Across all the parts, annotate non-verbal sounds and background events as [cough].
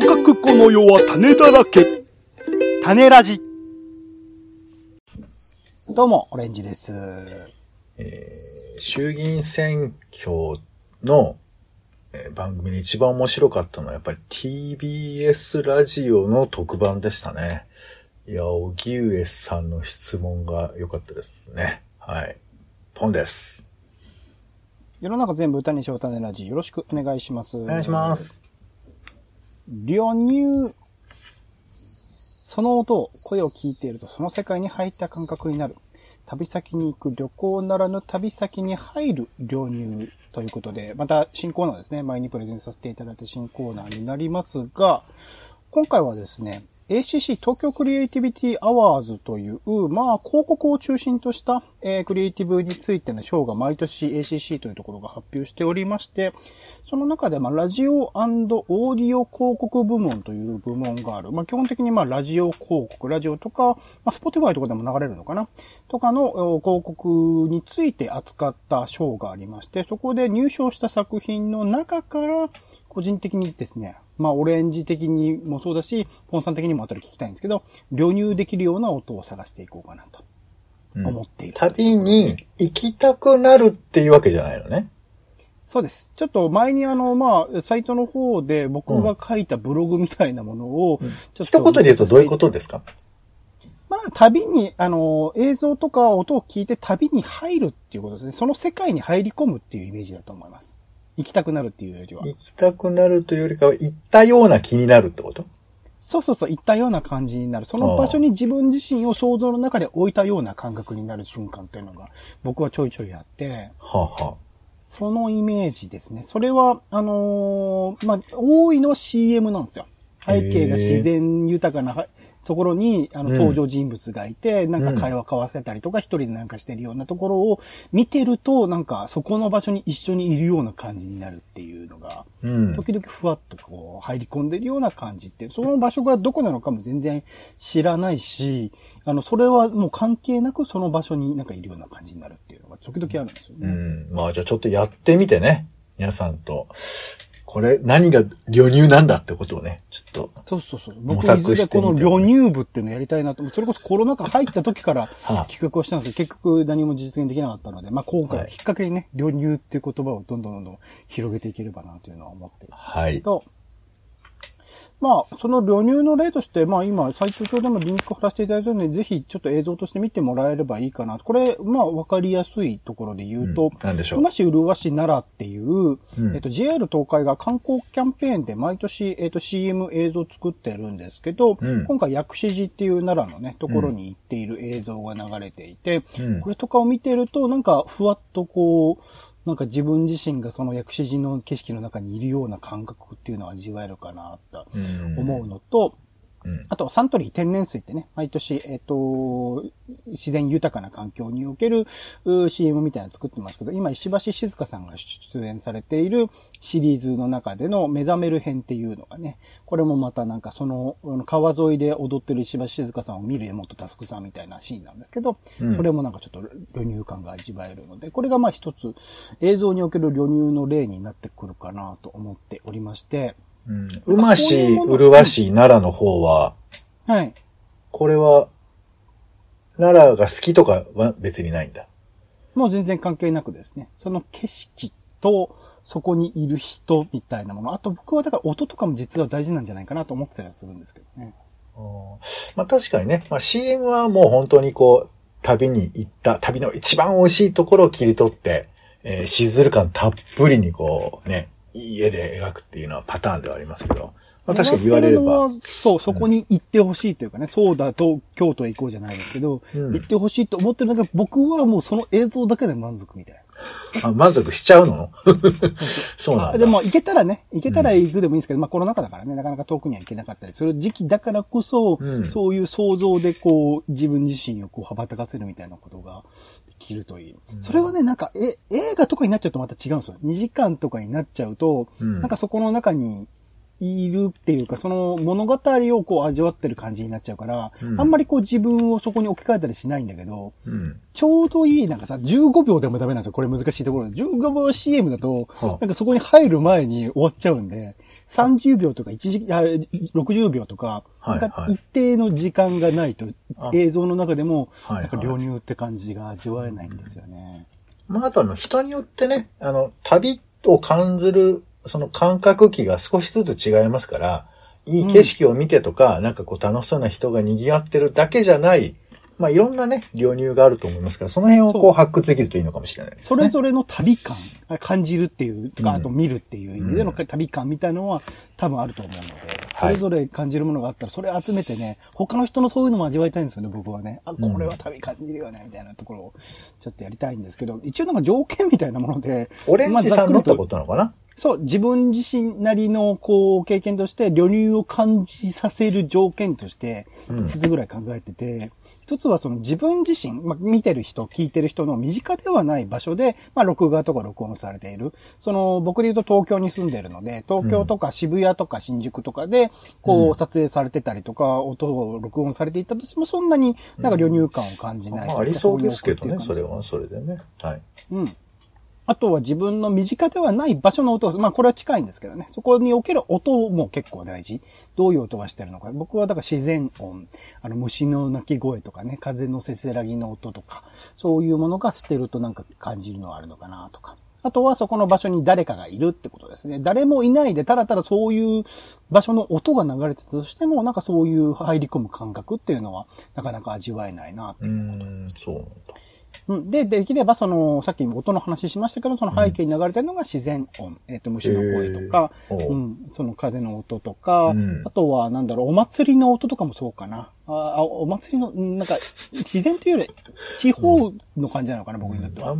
とかくこの世は種だらけ。種ラジ。どうも、オレンジです。えー衆議院選挙の、えー番組で一番面白かったのはやっぱり TBS ラジオの特番でしたね。いや、荻上さんの質問が良かったですね。はい。ポンです。世の中全部歌にしよう種ラジ。よろしくお願いします。おお願いしま。す。旅入。その音、声を聞いているとその世界に入った感覚になる。旅先に行く旅行ならぬ旅先に入る旅入ということで、また新コーナーですね。前にプレゼンさせていただいた新コーナーになりますが、今回はですね、ACC 東京クリエイティビティアワーズという、まあ、広告を中心とした、えークリエイティブについての賞が毎年 ACC というところが発表しておりまして、その中で、まあ、ラジオオーディオ広告部門という部門がある。まあ、基本的に、まあ、ラジオ広告、ラジオとか、まあ、Spotify とかでも流れるのかな？とかの広告について扱った賞がありまして、そこで入賞した作品の中から、個人的にですね、まあ、オレンジ的にもそうだし、ポンさん的にも後で聞きたいんですけど、流入できるような音を探していこうかなと思っている。旅に行きたくなるっていうわけじゃないのね。そうです。ちょっと前にあの、まあ、サイトの方で僕が書いたブログみたいなものを、ちょっ一言で言うとどういうことですか？まあ、旅に、あの、映像とか音を聞いて旅に入るっていうことですね。その世界に入り込むっていうイメージだと思います。行きたくなるっていうよりは。行きたくなるというよりかは行ったような気になるってこと？そうそうそう、行ったような感じになる。その場所に自分自身を想像の中で置いたような感覚になる瞬間っていうのが、僕はちょいちょいあって、はあ、はそのイメージですね。それは、あのーまあ、多いのは CM なんですよ。背景が自然豊かなはところに、あの、うん登場人物がいて、なんか会話交わせたりとか、一人でなんかしてるようなところを見てると、なんかそこの場所に一緒にいるような感じになるっていうのが、うん。時々ふわっとこう入り込んでるような感じってその場所がどこなのかも全然知らないし、あの、それはもう関係なくその場所になんかいるような感じになるっていうのが時々あるんですよね。うん。まあじゃあちょっとやってみてね。皆さんと。これ何が旅入なんだってことをね、ちょっと。そうそうそう。模僕、い索ずれこのしてみてもね旅入部っていうのやりたいなと。それこそコロナ禍入った時からはあ企画をしたんですけど、結局何も実現できなかったので、まあ今回はきっかけにね、旅入っていう言葉をどんどんどんどん広げていければなというのは思ってるんですはい。けど、まあ、その旅入の例として、まあ今、サイト上でもリンクを貼らせていただいたので、ぜひちょっと映像として見てもらえればいいかな。これ、まあわかりやすいところで言うと、うんでしょう。今市浦和市奈良っていう、うん。えっと、JR 東海が観光キャンペーンで毎年、えっと、CM 映像作ってるんですけど、うん。今回薬師寺っていう奈良のね、ところに行っている映像が流れていて、うん。これとかを見てると、なんかふわっとこう、なんか自分自身がその薬師寺の景色の中にいるような感覚っていうのを味わえるかなとうん思うのと、うん。あとサントリー天然水ってね、毎年、えっ、と、自然豊かな環境におけるう CM みたいなの作ってますけど、今石橋静香さんが出演されているシリーズの中での目覚める編っていうのがね、これもまたなんかその川沿いで踊ってる石橋静香さんを見る江本佑さんみたいなシーンなんですけど、うん。それもなんかちょっと旅入感が味わえるので、これがまあ一つ映像における旅入の例になってくるかなと思っておりまして、うん。馬市、麗し、奈良の方は、はい。これは、奈良が好きとかは別にないんだ。もう全然関係なくですね、その景色と、そこにいる人みたいなもの。あと僕はだから音とかも実は大事なんじゃないかなと思ってたりするんですけどね。まあ確かにね、まあ CM はもう本当にこう、旅に行った、旅の一番美味しいところを切り取って、えー、しずる感たっぷりにこう、ね、いい絵で描くっていうのはパターンではありますけど、まあ確かに言われれば。そう、そこに行ってほしいというかね、そうだと京都へ行こうじゃないですけど、うん。行ってほしいと思ってるんだけど、僕はもうその映像だけで満足みたいな。あ満足しちゃうの？そうなんだ。でも行けたらね、行けたら行くでもいいんですけど、まあコロナ禍だからね、なかなか遠くには行けなかったりする時期だからこそ、うん。そういう想像でこう、自分自身をこう羽ばたかせるみたいなことができるといい。それはね、なんか、え、映画とかになっちゃうとまた違うんですよ。2時間とかになっちゃうと、うんなんかそこの中に、いるっていうか、その物語をこう味わってる感じになっちゃうから、うんあんまりこう自分をそこに置き換えたりしないんだけど、うん。ちょうどいい、なんかさ、15秒でもダメなんですよ。これ難しいところで。15秒 CM だと、はあなんかそこに入る前に終わっちゃうんで、30秒とか1時、あ60秒とか、はいはい。一定の時間がないとあ。映像の中でも、はいなんか流入って感じが味わえないんですよね。まあ、あとあの、人によってね、あの、旅を感じる、その感覚器が少しずつ違いますから、いい景色を見てとか、なんかこう楽しそうな人が賑わってるだけじゃない、まあ、いろんなね、流入があると思いますから、その辺をこそう。う発掘できるといいのかもしれないですね。それぞれの旅感、感じるっていう、とか、うんあと見るっていう意味での旅感みたいなのは多分あると思うので、それぞれ感じるものがあったら、それ集めてね、他の人のそういうのも味わいたいんですよね、僕はね。あ、これは旅感じるよね、みたいなところをちょっとやりたいんですけど、一応なんか条件みたいなもので、オレンジさんのってことなのかな？そう、自分自身なりの、こう、経験として、旅入を感じさせる条件として、うん。5つぐらい考えてて、一つはその自分自身、まあ、見てる人、聞いてる人の身近ではない場所で、まあ、録画とか録音されている。その、僕で言うと東京に住んでるので、東京とか渋谷とか新宿とかで、こう、撮影されてたりとか、音を録音されていったとしても、そんなになんか旅入感を感じない。まあ、ありそうですけどね、それはそれでね。はい。うん。あとは自分の身近ではない場所の音、まあこれは近いんですけどね。そこにおける音も結構大事。どういう音がしてるのか。僕はだから自然音、あの虫の鳴き声とかね、風のせせらぎの音とか、そういうものがしてるとなんか感じるのはあるのかなとか。あとはそこの場所に誰かがいるってことですね。誰もいないで、ただただそういう場所の音が流れてたとしても、なんかそういう入り込む感覚っていうのは、なかなか味わえないなっていうーん、そうなんだ。うん。で、できればその、さっき音の話しましたけど、その背景に流れてるのが自然音。えっ、と、虫の声とか、へーおううん、その風の音とか、うんあとは、なんだろう、お祭りの音とかもそうかな。ああお祭りの、うんなんか、自然というより、地方の感じなのかな、僕にとっては。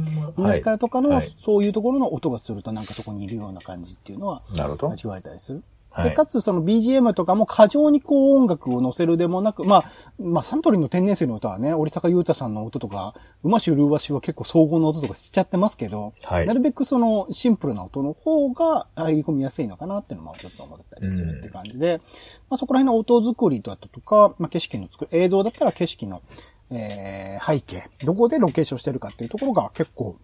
田舎とかの、はいそういうところの音がすると、なんかそこにいるような感じっていうのは、なるほど。味わえたりする。はい。で、かつその BGM とかも過剰にこう音楽を乗せるでもなく、まあ、まあサントリーの天然水の歌はね、折坂優太さんの音とか、馬州ルーワシは結構総合の音とかしちゃってますけど、はい。なるべくそのシンプルな音の方が入り込みやすいのかなっていうのもちょっと思ったりするって感じで、まあそこら辺の音作りだったとか、まあ景色の作り、映像だったら景色の、えー、背景、どこでロケーションしてるかっていうところが結構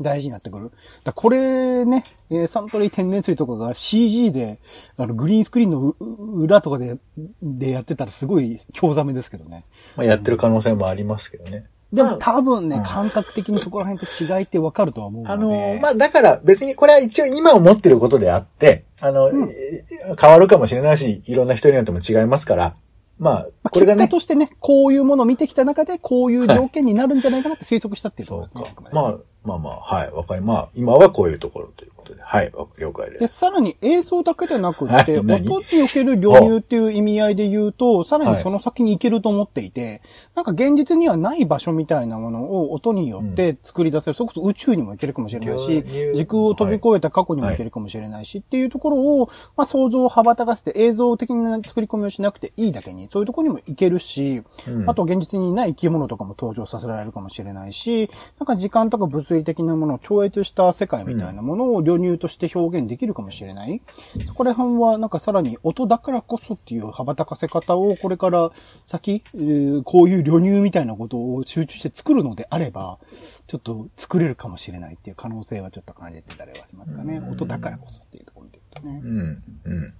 大事になってくる。だこれね、えーサントリー天然水とかが CG で、あの、グリーンスクリーンのう裏とかで、でやってたらすごい興ざめですけどね。まあ、やってる可能性もありますけどね。でもまあ多分ね、うん感覚的にそこら辺と違いってわかるとは思うので。あの、まあ、だから別にこれは一応今思ってることであって、あの、うんえー変わるかもしれないし、いろんな人によっても違いますから、まあ、まあこれがね結果、としてね、こういうものを見てきた中で、こういう条件になるんじゃないかなって推測したっていうところですね。あく。まあ、まあまあ、はい、わかり、まあ、今はこういうところということで、はい、わ了解でで、す。さらに映像だけでなくって、はい。何？音における流入っていう意味合いで言うと、さらにその先に行けると思っていて、なんか現実にはない場所みたいなものを音によって作り出せる。それこそ宇宙にも行けるかもしれないし時空を飛び越えた過去にも行けるかもしれないし、っていうところを、まあ想像を羽ばたかせて映像的な作り込みをしなくていいだけに、そういうところにも行けるし、うんあと現実にない生き物とかも登場させられるかもしれないし、なんか時間とか物理的なものを超越した世界みたいなものを流入として表現できるかもしれない。そこら辺はなんかさらに音だからこそっていう羽ばたかせ方をこれから先、えーこういう流入みたいなことを集中して作るのであれば、ちょっと作れるかもしれないっていう可能性はちょっと感じてたりはしますかね。音だからこそっていうところで言うとね。うん、うん。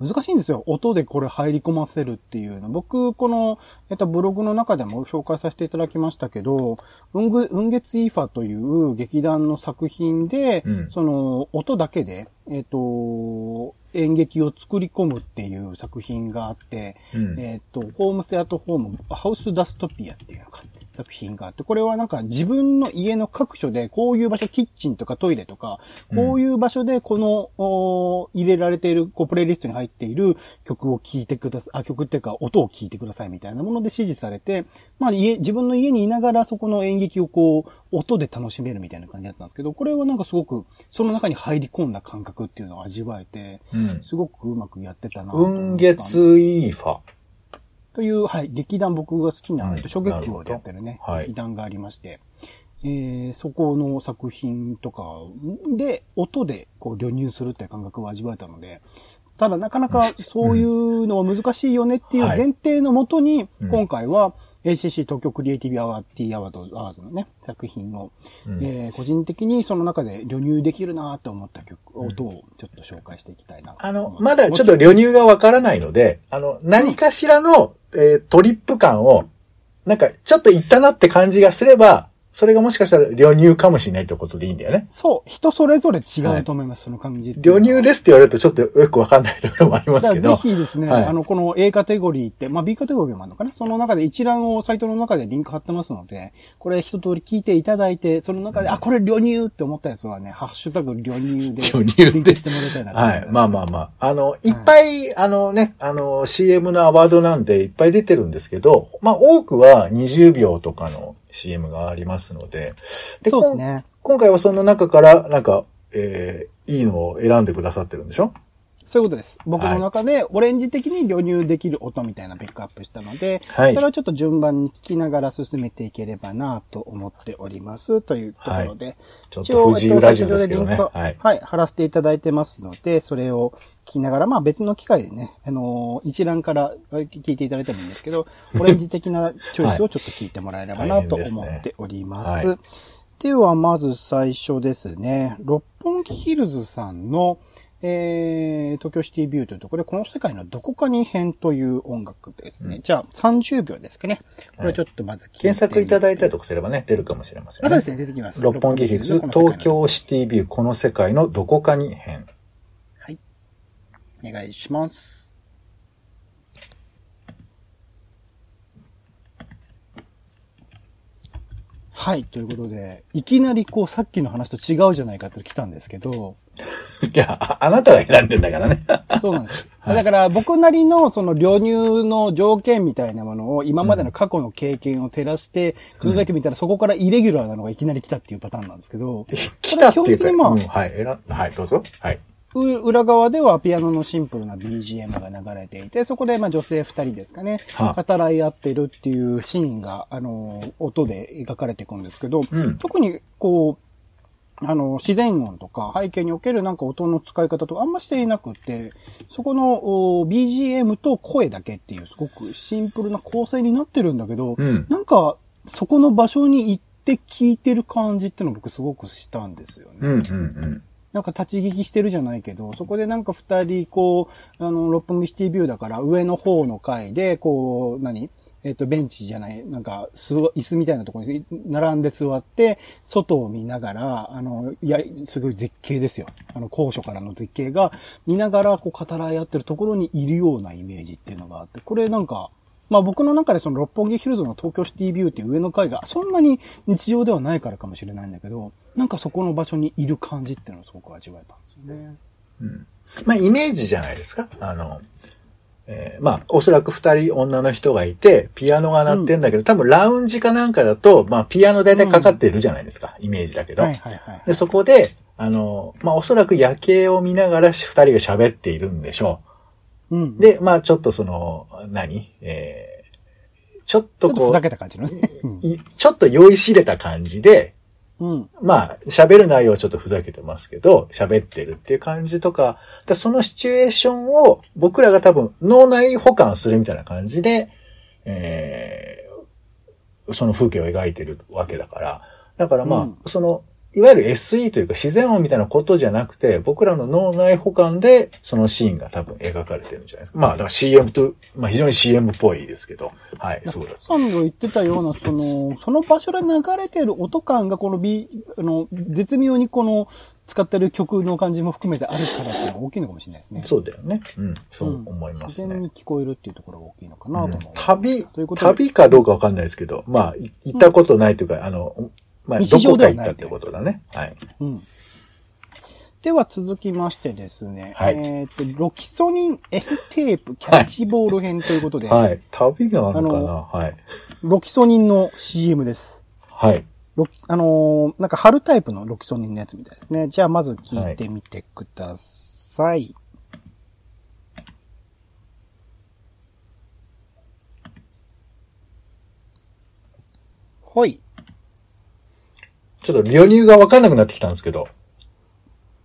難しいんですよ。音でこれ入り込ませるっていうの。僕、この、えっと、ブログの中でも紹介させていただきましたけど、うんぐ、うんげつイーファという劇団の作品で、うんその、音だけで、えっと、演劇を作り込むっていう作品があって、うんえっと、ホームステアトホーム、ハウスダストピアっていうのか、作品があって、これはなんか自分の家の各所で、こういう場所、キッチンとかトイレとか、こういう場所でこの、お入れられている、こう、プレイリストに入っている曲を聴いてください、あ、曲っていうか、音を聴いてくださいみたいなもので指示されて、まあ、家、自分の家にいながらそこの演劇をこう、音で楽しめるみたいな感じだったんですけど、これはなんかすごく、その中に入り込んだ感覚っていうのを味わえて、うん。すごくうまくやってたなと思った雲月イーファ。という、はい、劇団僕が好きな、うん劇場でやってるね、なる劇団がありまして、えー、そこの作品とかで、音でこう、流入するっていう感覚を味わえたので、ただなかなかそういうのは難しいよねっていうはい。前提のもとに、うん。今回は ACC 東京クリエイティブアワー T アワードアワードのね、作品を、うん。えー個人的にその中で旅入できるなと思った曲、音をちょっと紹介していきたいなとあの、まだちょっと旅入がわからないので、あの、何かしらの、えートリップ感を、なんか、ちょっと行ったなって感じがすれば、それがもしかしたら旅入かもしれないってことでいいんだよね。そう、人それぞれ違うと思います、その感じ。旅入ですって言われるとちょっとよくわかんないところもありますけど。ぜひですね、はいあの、この A カテゴリーって、まあ B カテゴリーもあるのかなその中で一覧をサイトの中でリンク貼ってますので、これ一通り聞いていただいて、その中で、あ、これ旅入って思ったやつはね、ハッシュタグ旅入で、旅入でしてもらいたいなはい。まあまあまあ。あの、いっぱい、あのね、あの、CM のアワードなんでいっぱい出てるんですけど、まあ多くは20秒とかの CM がありますので。でそうですね。今回はその中から、なんか、えー、いいのを選んでくださってるんでしょ？そういうことです。僕の中で、オレンジ的に旅入できる音みたいなピックアップしたので、はい。それをちょっと順番に聞きながら進めていければなと思っております。というところで。ちょっと不自由ラジオですけどね。はい。はい、貼らせていただいてますので、それを聞きながら、まあ別の機会でね、あのー一覧から聞いていただいてもいいんですけど、[laughs] オレンジ的なチョイスをちょっと聞いてもらえればなと思っております。はい。では、まず最初ですね、六本木ヒルズさんの、えー、東京シティビューというところで、この世界のどこかに編という音楽ですね。じゃあ、30秒ですかね。これちょっとまず検索いただいたりとかすればね、出るかもしれませんね。あそうですね、出てきます。六本木ヒルズ、東京シティビュー、この世界のどこかに編。はい。お願いします。はい。ということで、いきなりこう、さっきの話と違うじゃないかって来たんですけど、[laughs] いや、ああなたが選んでんだからね。[laughs] そうなんです。[laughs] だから僕なりのその旅入の条件みたいなものを今までの過去の経験を照らして考えてみたらそこからイレギュラーなのがいきなり来たっていうパターンなんですけど、来たっていうか、これ基本的にまあうん、はい、はい、どうぞ。はい。う裏側ではピアノのシンプルな BGM が流れていて、そこでまあ女性二人ですかね、はあ語らい合ってるっていうシーンが、あの、音で描かれていくんですけど、うん特にこう、あの、自然音とか背景におけるなんか音の使い方とかあんましていなくて、そこのお BGM と声だけっていうすごくシンプルな構成になってるんだけど、うんなんかそこの場所に行って聞いてる感じっていうのを僕すごくしたんですよね。うん、うん、うん。なんか立ち聞きしてるじゃないけど、そこでなんか二人、こう、あの、六本木シティビューだから上の方の階で、こう、何？えっ、と、ベンチじゃない、なんか、椅子みたいなところに並んで座って、外を見ながら、あの、いや、すごい絶景ですよ。あの、高所からの絶景が、見ながら、こう、語らい合ってるところにいるようなイメージっていうのがあって、これなんか、まあ僕の中でその六本木ヒルズの東京シティビューっていう上の階がそんなに日常ではないからかもしれないんだけど、なんかそこの場所にいる感じっていうのをすごく味わえたんですよね。うんまあ、イメージじゃないですか。あの、えーまあ、おそらく二人女の人がいて、ピアノが鳴ってんだけど、多分ラウンジかなんかだと、まあ、ピアノ大体かかってるじゃないですか。イメージだけど。はいはいはい。で、そこで、あの、まあ、おそらく夜景を見ながら二人が喋っているんでしょうん。う。で、まあ、ちょっとその、何？えーちょっとこうちょっとふざけた感じのね。い、ちょっと酔いしれた感じで、うん。まあ、喋る内容はちょっとふざけてますけど、喋ってるっていう感じとか、でそのシチュエーションを僕らが多分脳内保管するみたいな感じで、えーその風景を描いてるわけだから。だからまあ、うんその、いわゆる SE というか自然音みたいなことじゃなくて、僕らの脳内保管でそのシーンが多分描かれてるんじゃないですか。まあ、だから CM と、まあ非常に CM っぽいですけど、はい、そうだ。さんが言ってたような、その、その場所で流れてる音感がこの B、あの、絶妙にこの、使ってる曲の感じも含めてあるからっていうのが大きいのかもしれないですね。そうだよね。うん、そう思いますね。自然に聞こえるっていうところが大きいのかなと思う。旅という、ことで旅かどうかわかんないですけど、まあ、い行ったことないというか、あの、まあ、ど日常こではないったってことだね。はい。うん。では続きましてですね。はいえっ、と、ロキソニン S テープキャッチボール編ということで、はい。旅があるのかあなはい。ロキソニンの CM です。はい。ロキ、あのーなんか貼タイプのロキソニンのやつみたいですね。じゃあまず聞いてみてください。はい。ちょっと旅入がわかんなくなってきたんですけど。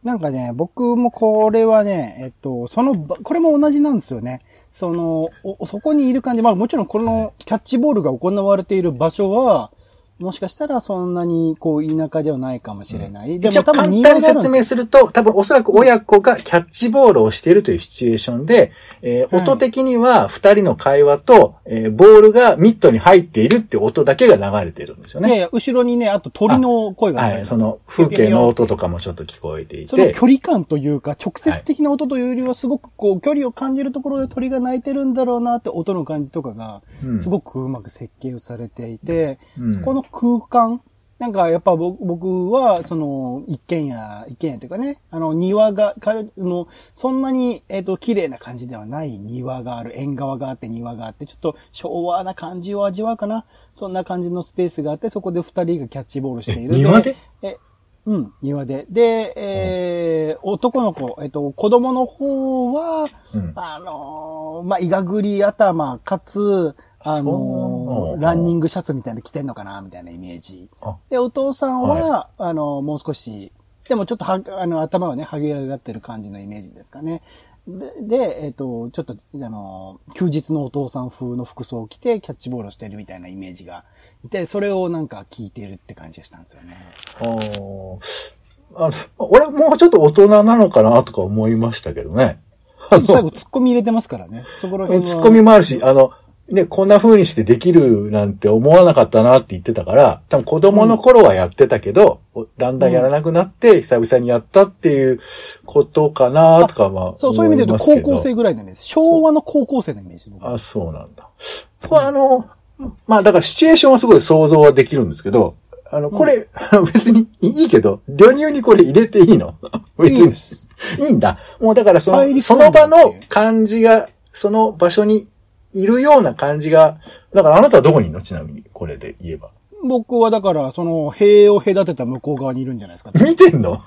なんかね、僕もこれはね、えっと、その、これも同じなんですよね。その、そこにいる感じ。まあもちろんこのキャッチボールが行われている場所は、もしかしたらそんなにこう田舎ではないかもしれない。で一応簡単に説明すると、多分おそらく親子がキャッチボールをしているというシチュエーションで、えーはい音的には二人の会話と、えーボールがミットに入っているって音だけが流れているんですよね。いやいや、後ろにね、あと鳥の声がはい。その風景の音とかもちょっと聞こえていて。その距離感というか、直接的な音というよりは、すごくこう、距離を感じるところで鳥が鳴いてるんだろうなって音の感じとかがうん、すごくうまく設計をされていて、うんこの空間、なんかやっぱ僕僕は、その、一軒家、一軒家というかね、あの、庭が、かあの、そんなに、えっ、と、綺麗な感じではない庭がある、縁側があって庭があって、ちょっと昭和な感じを味わうかな。そんな感じのスペースがあって、そこで二人がキャッチボールしている。え庭で？え、うん、庭で。で、えー男の子、えっと、子供の方は、うんあのーまあ、いがぐり頭、かつ、あのランニングシャツみたいなの着てんのかな、みたいなイメージあ。で、お父さんは、はあのーもう少し、でもちょっとは、あの、頭はね、剥げ上がってる感じのイメージですかね。で、でえっ、と、ちょっと、あのー休日のお父さん風の服装を着て、キャッチボールをしてるみたいなイメージがいて、それをなんか聞いてるって感じがしたんですよね。あーあの、俺もうちょっと大人なのかなとか思いましたけどね。最後、突っ込み入れてますからね。そこら辺は。ツッコミもあるし、あの、ね、こんな風にしてできるなんて思わなかったなって言ってたから、多分子供の頃はやってたけど、おだんだんやらなくなって、久々にやったっていうことかなとかはそう、そういう意味で言うと高校生ぐらいのイメージ。昭和の高校生のイメージ。あ、そうなんだ。これあの、まあだからシチュエーションはすごい想像はできるんですけど、あの、これ、あ [laughs] の別にいいけど、旅入にこれ入れていいの？別にいいんだ。もうだからその、その場の感じが、その場所にいるような感じが、だからあなたはどこにいるの？ちなみに、これで言えば。僕はだから、その、塀を隔てた向こう側にいるんじゃないですか。見てんの？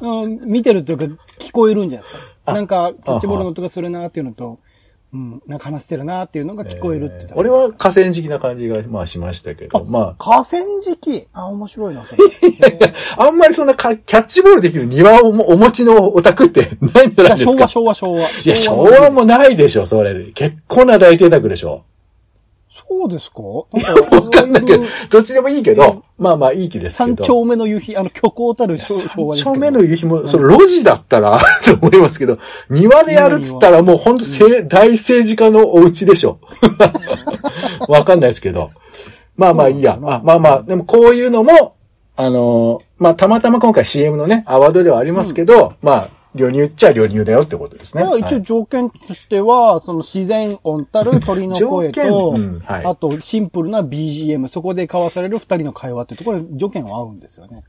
うん、見てるというか、聞こえるんじゃないですか。あなんか、キャッチボールの音がするなっていうのと、うん、なんか話してるなっていうのが聞こえるって言ってた俺は河川敷な感じが、まあしましたけど、ま河川敷？あ、面白いな、それ。あ、あんまりそんなかキャッチボールできる庭をもお持ちのお宅って [laughs] ないんじゃないですか？昭和、昭和、昭和。いや、昭和もないでしょ、それ。結構な大邸宅でしょ。そうですか？わかんないけどどっちでもいいけど、まあまあいい気ですけど。三丁目の夕日、あの、虚構たる昭昭和ですけど。正面の夕日も、その路地だったら、[laughs] と思いますけど、庭でやるっつったらもう本当せ、大政治家のお家でしょ。[laughs] わかんないですけど。まあまあいいや。あまあまあ、でもこういうのも、あのーまあたまたま今回 CM のね、アワードではありますけど、まあ、旅入っちゃ旅入だよってことですね。まあ一応はい条件としては、その自然音たる鳥の声と、うんはいあとシンプルな BGM、そこで交わされる二人の会話っていうところで条件は合うんですよね。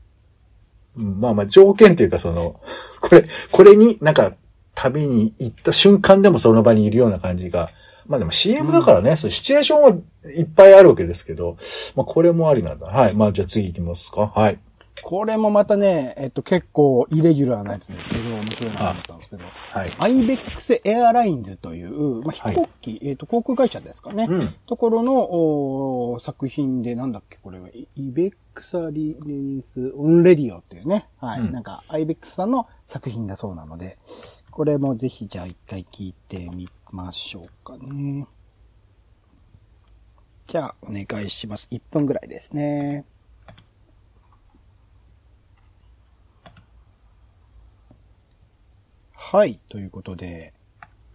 うんまあまあ条件っていうかその、これ、これになんか旅に行った瞬間でもその場にいるような感じが、まあでも CM だからね、そうシチュエーションはいっぱいあるわけですけど、まあこれもありなんだ。はい。まあじゃあ次行きますか。はい。これもまたね、えっと結構イレギュラーなやつですけど、面白いなと思ったんですけど、はい。アイベックスエアラインズという、まあ、飛行機、えっと航空会社ですかね。うんところのお作品で、なんだっけ、これは、イ IBEX Airlines on Radio っていうね。はい。うんなんか、アイベックスさんの作品だそうなので、これもぜひじゃあ一回聞いてみましょうかね。じゃあ、お願いします。1分ぐらいですね。はい。ということで、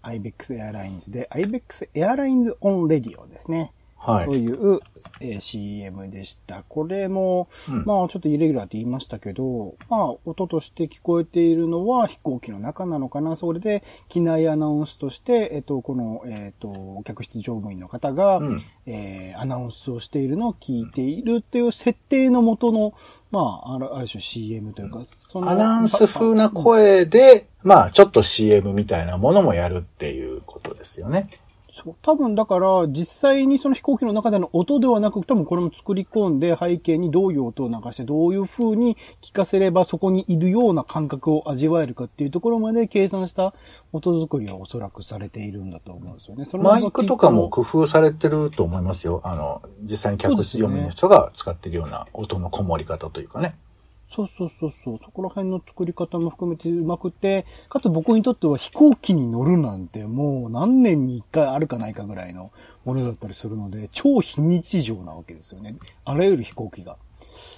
IBEX Airlines で、IBEX Airlines on Radio ですね。はいという、えー CM でした。これも、うんまあちょっとイレギュラーって言いましたけど、まあ音として聞こえているのは飛行機の中なのかな。それで、機内アナウンスとして、えっ、と、この、えっ、と、客室乗務員の方が、うんえーアナウンスをしているのを聞いているっていう設定のもとの、まあ、あるある種 CM というか、そのアナウンス風な声で、まあちょっと CM みたいなものもやるっていうことですよね。そう多分だから、実際にその飛行機の中での音ではなく、多分これも作り込んで背景にどういう音を流して、どういう風に聞かせればそこにいるような感覚を味わえるかっていうところまで計算した音作りはおそらくされているんだと思うんですよね。そのマイクとかも工夫されてると思いますよ。あの、実際に客室乗務員の人が使ってるような音のこもり方というかね。そうそうそうそう。そこら辺の作り方も含めてうまくて、かつ僕にとっては飛行機に乗るなんてもう何年に一回あるかないかぐらいのものだったりするので、超非日常なわけですよね。あらゆる飛行機が。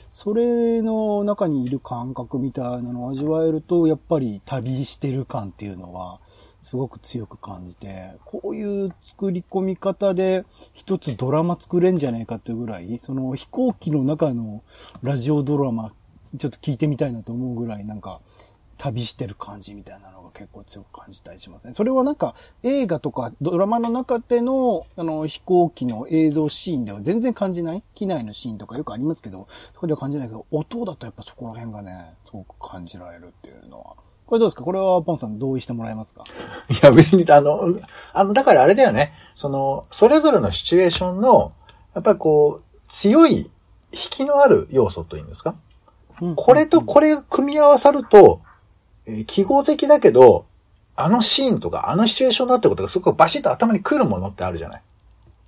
それの中にいる感覚みたいなのを味わえると、やっぱり旅してる感っていうのは、すごく強く感じて、こういう作り込み方で一つドラマ作れんじゃねえかっていうぐらい、その飛行機の中のラジオドラマちょっと聞いてみたいなと思うぐらいなんか、旅してる感じみたいなのが結構強く感じたりしますね。それはなんか映画とかドラマの中でのあの飛行機の映像シーンでは全然感じない機内のシーンとかよくありますけど、そこでは感じないけど、音だとやっぱそこら辺がね、すごく感じられるっていうのは。これどうですか？これはポンさん同意してもらえますかいや別にあの、あの、だからあれだよね。その、それぞれのシチュエーションの、やっぱりこう、強い引きのある要素というんですか？これとこれが組み合わさると、えー、記号的だけど、あのシーンとか、あのシチュエーションだってことがすごくバシッと頭に来るものってあるじゃない。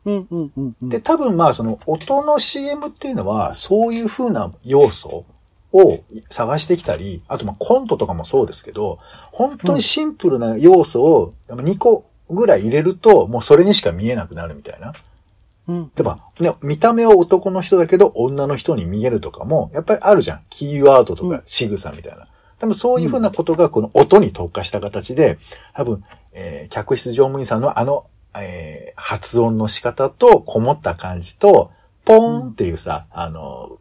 うんうんうんうん、で、多分まあその音の CM っていうのは、そういう風な要素を探してきたり、あとまあコントとかもそうですけど、本当にシンプルな要素を2個ぐらい入れると、もうそれにしか見えなくなるみたいな。うん。例えば、ね、見た目は男の人だけど女の人に見えるとかも、やっぱりあるじゃん。キーワードとか仕草みたいな。多分そういうふうなことがこの音に特化した形で、多分、えー、客室乗務員さんのあの、えー、発音の仕方とこもった感じと、ポーンっていうさ、うん、あの、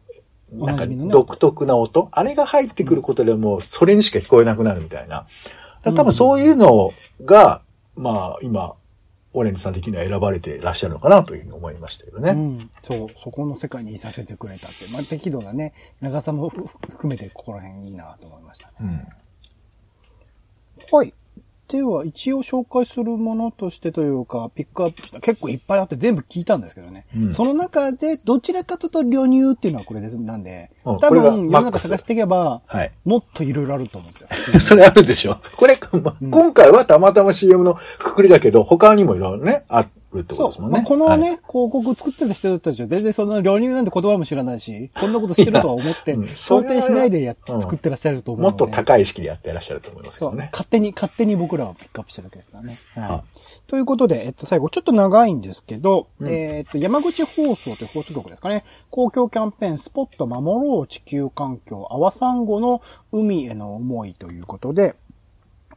なんか独特な音、あれが入ってくることでもうそれにしか聞こえなくなるみたいな。多分そういうのが、まあ今、オレンジさん的には選ばれていらっしゃるのかなというふうに思いましたけどね。うん。そう、そこの世界にいさせてくれたって。まあ、適度なね、長さも含めてここら辺いいなと思いましたね。うん。はい。では、一応紹介するものとしてというか、ピックアップした、結構いっぱいあって全部聞いたんですけどね。うん、その中で、どちらかというと、旅入っていうのはこれです。なんで、多分、世の中探していけば、はい、もっといろいろあると思うんですよ。[laughs] それあるでしょ。これ、今回はたまたま CM のくくりだけど、他にもいろいろね、あるってことですもんね。まあ、このね、はい、広告作ってた人たちは全然その旅入なんて言葉も知らないし、こんなことしてるとは思って、うん、想定しないでや、うん、作ってらっしゃると思うもっと高い意識でやってらっしゃると思いますけどね。勝手に、勝手に僕らはピックアップしてるわけですからね。はい。ということで、えっと、最後、ちょっと長いんですけど、うん、えっと、山口放送という放送局ですかね。公共キャンペーン、スポット守ろう地球環境、アワサンゴの海への思いということで、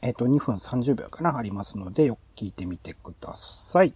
えっと、2分30秒かな、ありますので、よく聞いてみてください。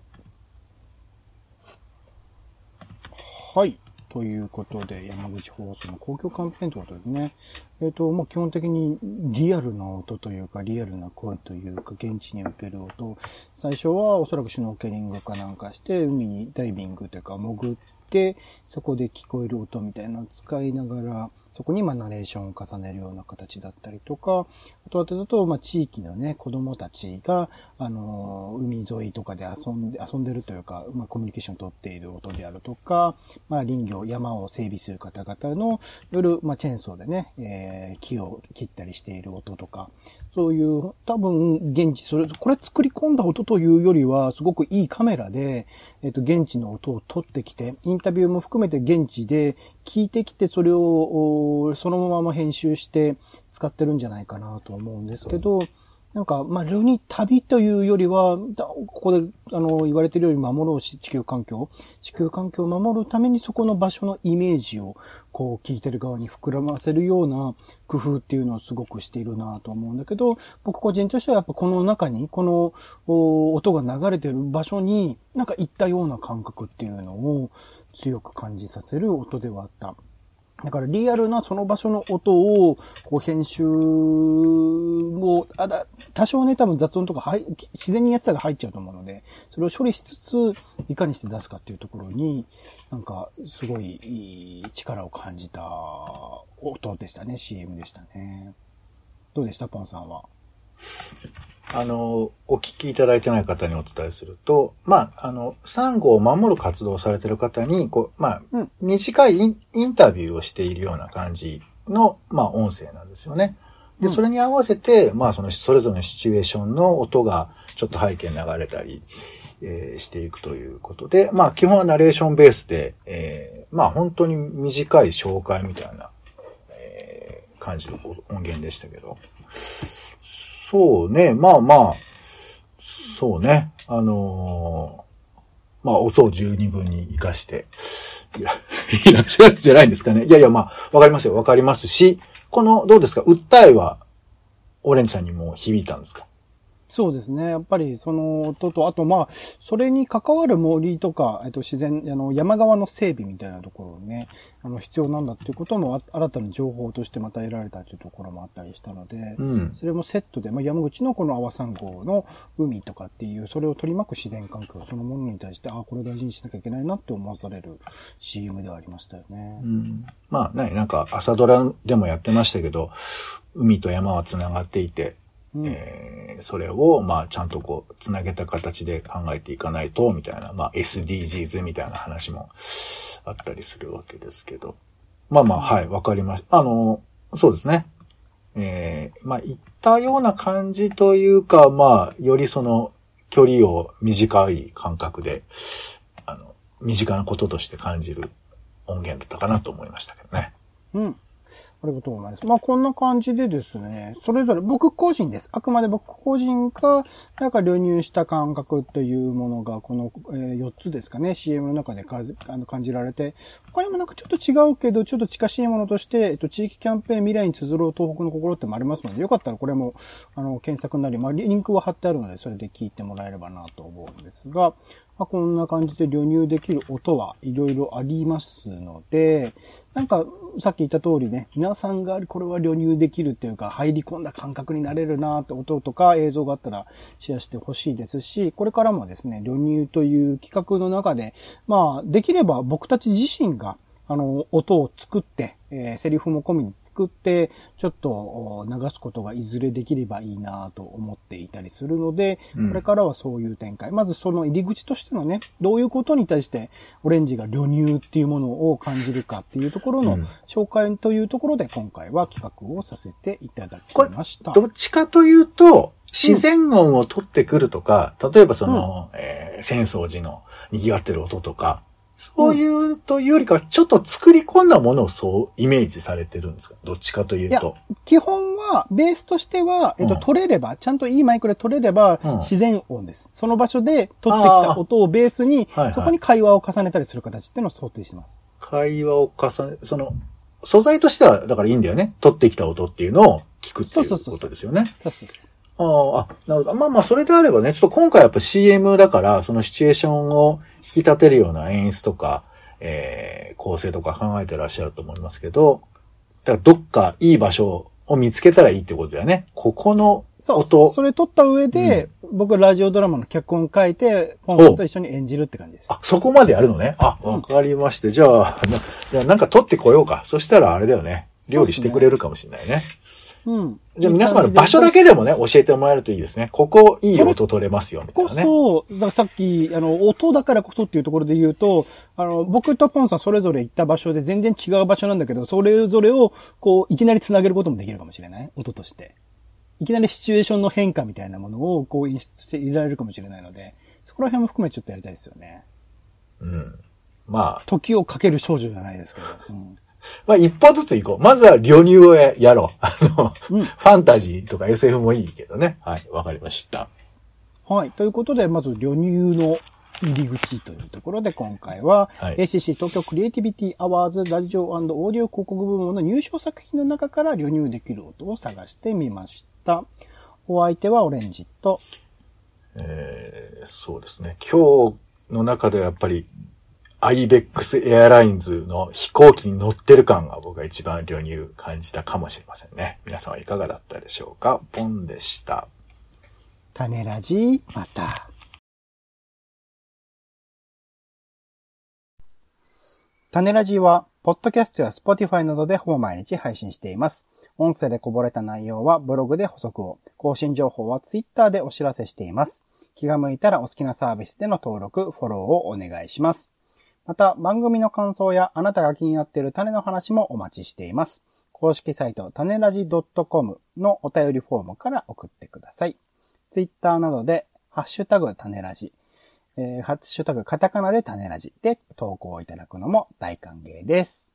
はい。ということで、山口放送の公共キャンペーンということですね。えっ、ー、と、まあ、基本的にリアルな音というか、リアルな声というか、現地における音。最初はおそらくシュノーケリングかなんかして、海にダイビングというか潜って、そこで聞こえる音みたいなのを使いながら、そこにまナレーションを重ねるような形だったりとか、とはとと、まあ地域のね、子供たちが、あの、海沿いとかで遊んで、遊んでるというか、まあコミュニケーションを取っている音であるとか、まあ林業、山を整備する方々の夜、まあチェーンソーでね、えー、木を切ったりしている音とか、そういう、多分、現地、それ、これ作り込んだ音というよりは、すごくいいカメラで、えっ、と、現地の音を撮ってきて、インタビューも含めて現地で聞いてきて、それを、そのまま編集して使ってるんじゃないかなと思うんですけど、なんか、まあ、ルニ旅というよりは、ここで、あの、言われてるように守ろうし地球環境。地球環境を守るためにそこの場所のイメージを、こう、聞いてる側に膨らませるような工夫っていうのをすごくしているなと思うんだけど、僕個人としてはやっぱこの中に、この、音が流れてる場所に、なんか行ったような感覚っていうのを強く感じさせる音ではあった。だからリアルなその場所の音を、こう編集を、あだ、多少ね、多分雑音とかはい、自然にやってたら入っちゃうと思うので、それを処理しつつ、いかにして出すかっていうところに、なんか、すごい力を感じた音でしたね、CM でしたね。どうでした？ポンさんは。あの、お聞きいただいてない方にお伝えすると、まあ、あの、サンゴを守る活動をされている方に、こう、まあ、うん、短いインタビューをしているような感じの、まあ、音声なんですよね。で、それに合わせて、まあ、その、それぞれのシチュエーションの音が、ちょっと背景に流れたり、えー、していくということで、まあ、基本はナレーションベースで、えー、まあ、本当に短い紹介みたいな、え感じの音源でしたけど。そうね、まあまあ、そうね、あのーまあ音を十二分に活かして、いらいらっしゃるんじゃないんですかね。いやいや、まあ、わかりますよ。わかりますし、この、どうですか？訴えは、オレンジさんにも響いたんですか？そうですね。やっぱりその音と、あとまあ、それに関わる森とか、えっと自然、あの、山側の整備みたいなところをね、あの、必要なんだっていうこともあ新たな情報としてまた得られたというところもあったりしたので、うん。それもセットで、まあ、山口のこの阿波山号の海とかっていう、それを取り巻く自然環境そのものに対して、ああ、これを大事にしなきゃいけないなって思わされる CM ではありましたよね。うんまあ、ね、なんか朝ドラでもやってましたけど、海と山は繋がっていて、うんえーそれを、まあ、ちゃんとこう、繋げた形で考えていかないと、みたいな、まあ、SDGs みたいな話もあったりするわけですけど。まあまあ、はい、わかりました。あの、そうですね。えーまあ、言ったような感じというか、まあ、よりその、距離を短い感覚で、あの、身近なこととして感じる音源だったかなと思いましたけどね。うん。ありがとうございます。まあ、こんな感じでですね、それぞれ僕個人です。あくまで僕個人が、なんか流入した感覚というものが、この、え4つですかね、CM の中でかあの感じられて、他にもなんかちょっと違うけど、ちょっと近しいものとして、えっと、地域キャンペーン未来に綴ろう東北の心ってもありますので、よかったらこれも、あの、検索なり、まあ、リンクは貼ってあるので、それで聞いてもらえればなと思うんですが、まあ、こんな感じで旅入できる音はいろいろありますので、なんか、さっき言った通りね、皆さんがこれは旅入できるっていうか、入り込んだ感覚になれるなって音とか映像があったらシェアしてほしいですし、これからもですね、旅入という企画の中で、まあ、できれば僕たち自身が、あの、音を作って、えーセリフも込みに作って、ちょっとお流すことがいずれできればいいなと思っていたりするので、うんこれからはそういう展開。まずその入り口としてのね、どういうことに対してオレンジが旅入っていうものを感じるかっていうところのうん紹介というところで今回は企画をさせていただきました。どっちかというと、自然音を取ってくるとか、例えばその、えー浅草寺の賑わってる音とか、そういうというよりかは、ちょっと作り込んだものをそうイメージされてるんですか？どっちかというと。基本は、ベースとしては、えっと、うん取れれば、ちゃんといいマイクで取れればうん、自然音です。その場所で取ってきた音をベースにはいはい、そこに会話を重ねたりする形っていうのを想定してます。会話を重ね、その、素材としては、だからいいんだよね。取ってきた音っていうのを聞くっていうそうそうそうそうことですよね。そうそうそうああ、あ、なるほど。まあまあ、それであればね、ちょっと今回やっぱ CM だから、そのシチュエーションを引き立てるような演出とか、えー、構成とか考えてらっしゃると思いますけど、だからどっかいい場所を見つけたらいいってことだよね。ここのそう。音。それ取った上で、僕ラジオドラマの脚本書いて、ポンと一緒に演じるって感じです。あ、そこまでやるのね。あ、わかりまして。じゃあ、なじゃあなんか取ってこようか。そしたらあれだよね。料理してくれるかもしれないね。うん。じゃあ皆様の場所だけでもね、教えてもらえるといいですね。ここいい音取れますよ、みたいこなね。そ、だからさっき、あの、音だからこそっていうところで言うと、あの、僕とポンさんそれぞれ行った場所で全然違う場所なんだけど、それぞれを、こう、いきなり繋げることもできるかもしれない？音として。いきなりシチュエーションの変化みたいなものを、こう、演出して入れられるかもしれないので、そこら辺も含めてちょっとやりたいですよね。うん。まあ、時をかける少女じゃないですけど。うんまあ一歩ずつ行こう。まずは旅入をややろう。あの、うんファンタジーとか SF もいいけどね。はい、わかりました。はい。ということで、まず、旅入の入り口というところで、今回は、はい ACC 東京クリエイティビティアワーズラジオオーディオ広告部門の入賞作品の中から旅入できる音を探してみました。お相手はオレンジと、えーそうですね。今日の中ではやっぱり、アイベックスエアラインズの飛行機に乗ってる感が僕が一番旅入感じたかもしれませんね。皆さんはいかがだったでしょうか？ポンでした。種ラジ、また。種ラジは、ポッドキャストや Spotify などでほぼ毎日配信しています。音声でこぼれた内容はブログで補足を、更新情報は Twitter でお知らせしています。気が向いたらお好きなサービスでの登録、フォローをお願いします。また、番組の感想やあなたが気になっている種の話もお待ちしています。公式サイト、種ラジ .com のお便りフォームから送ってください。ツイッターなどで、ハッシュタグ種ラジ、えーハッシュタグカタカナで種ラジで投稿いただくのも大歓迎です。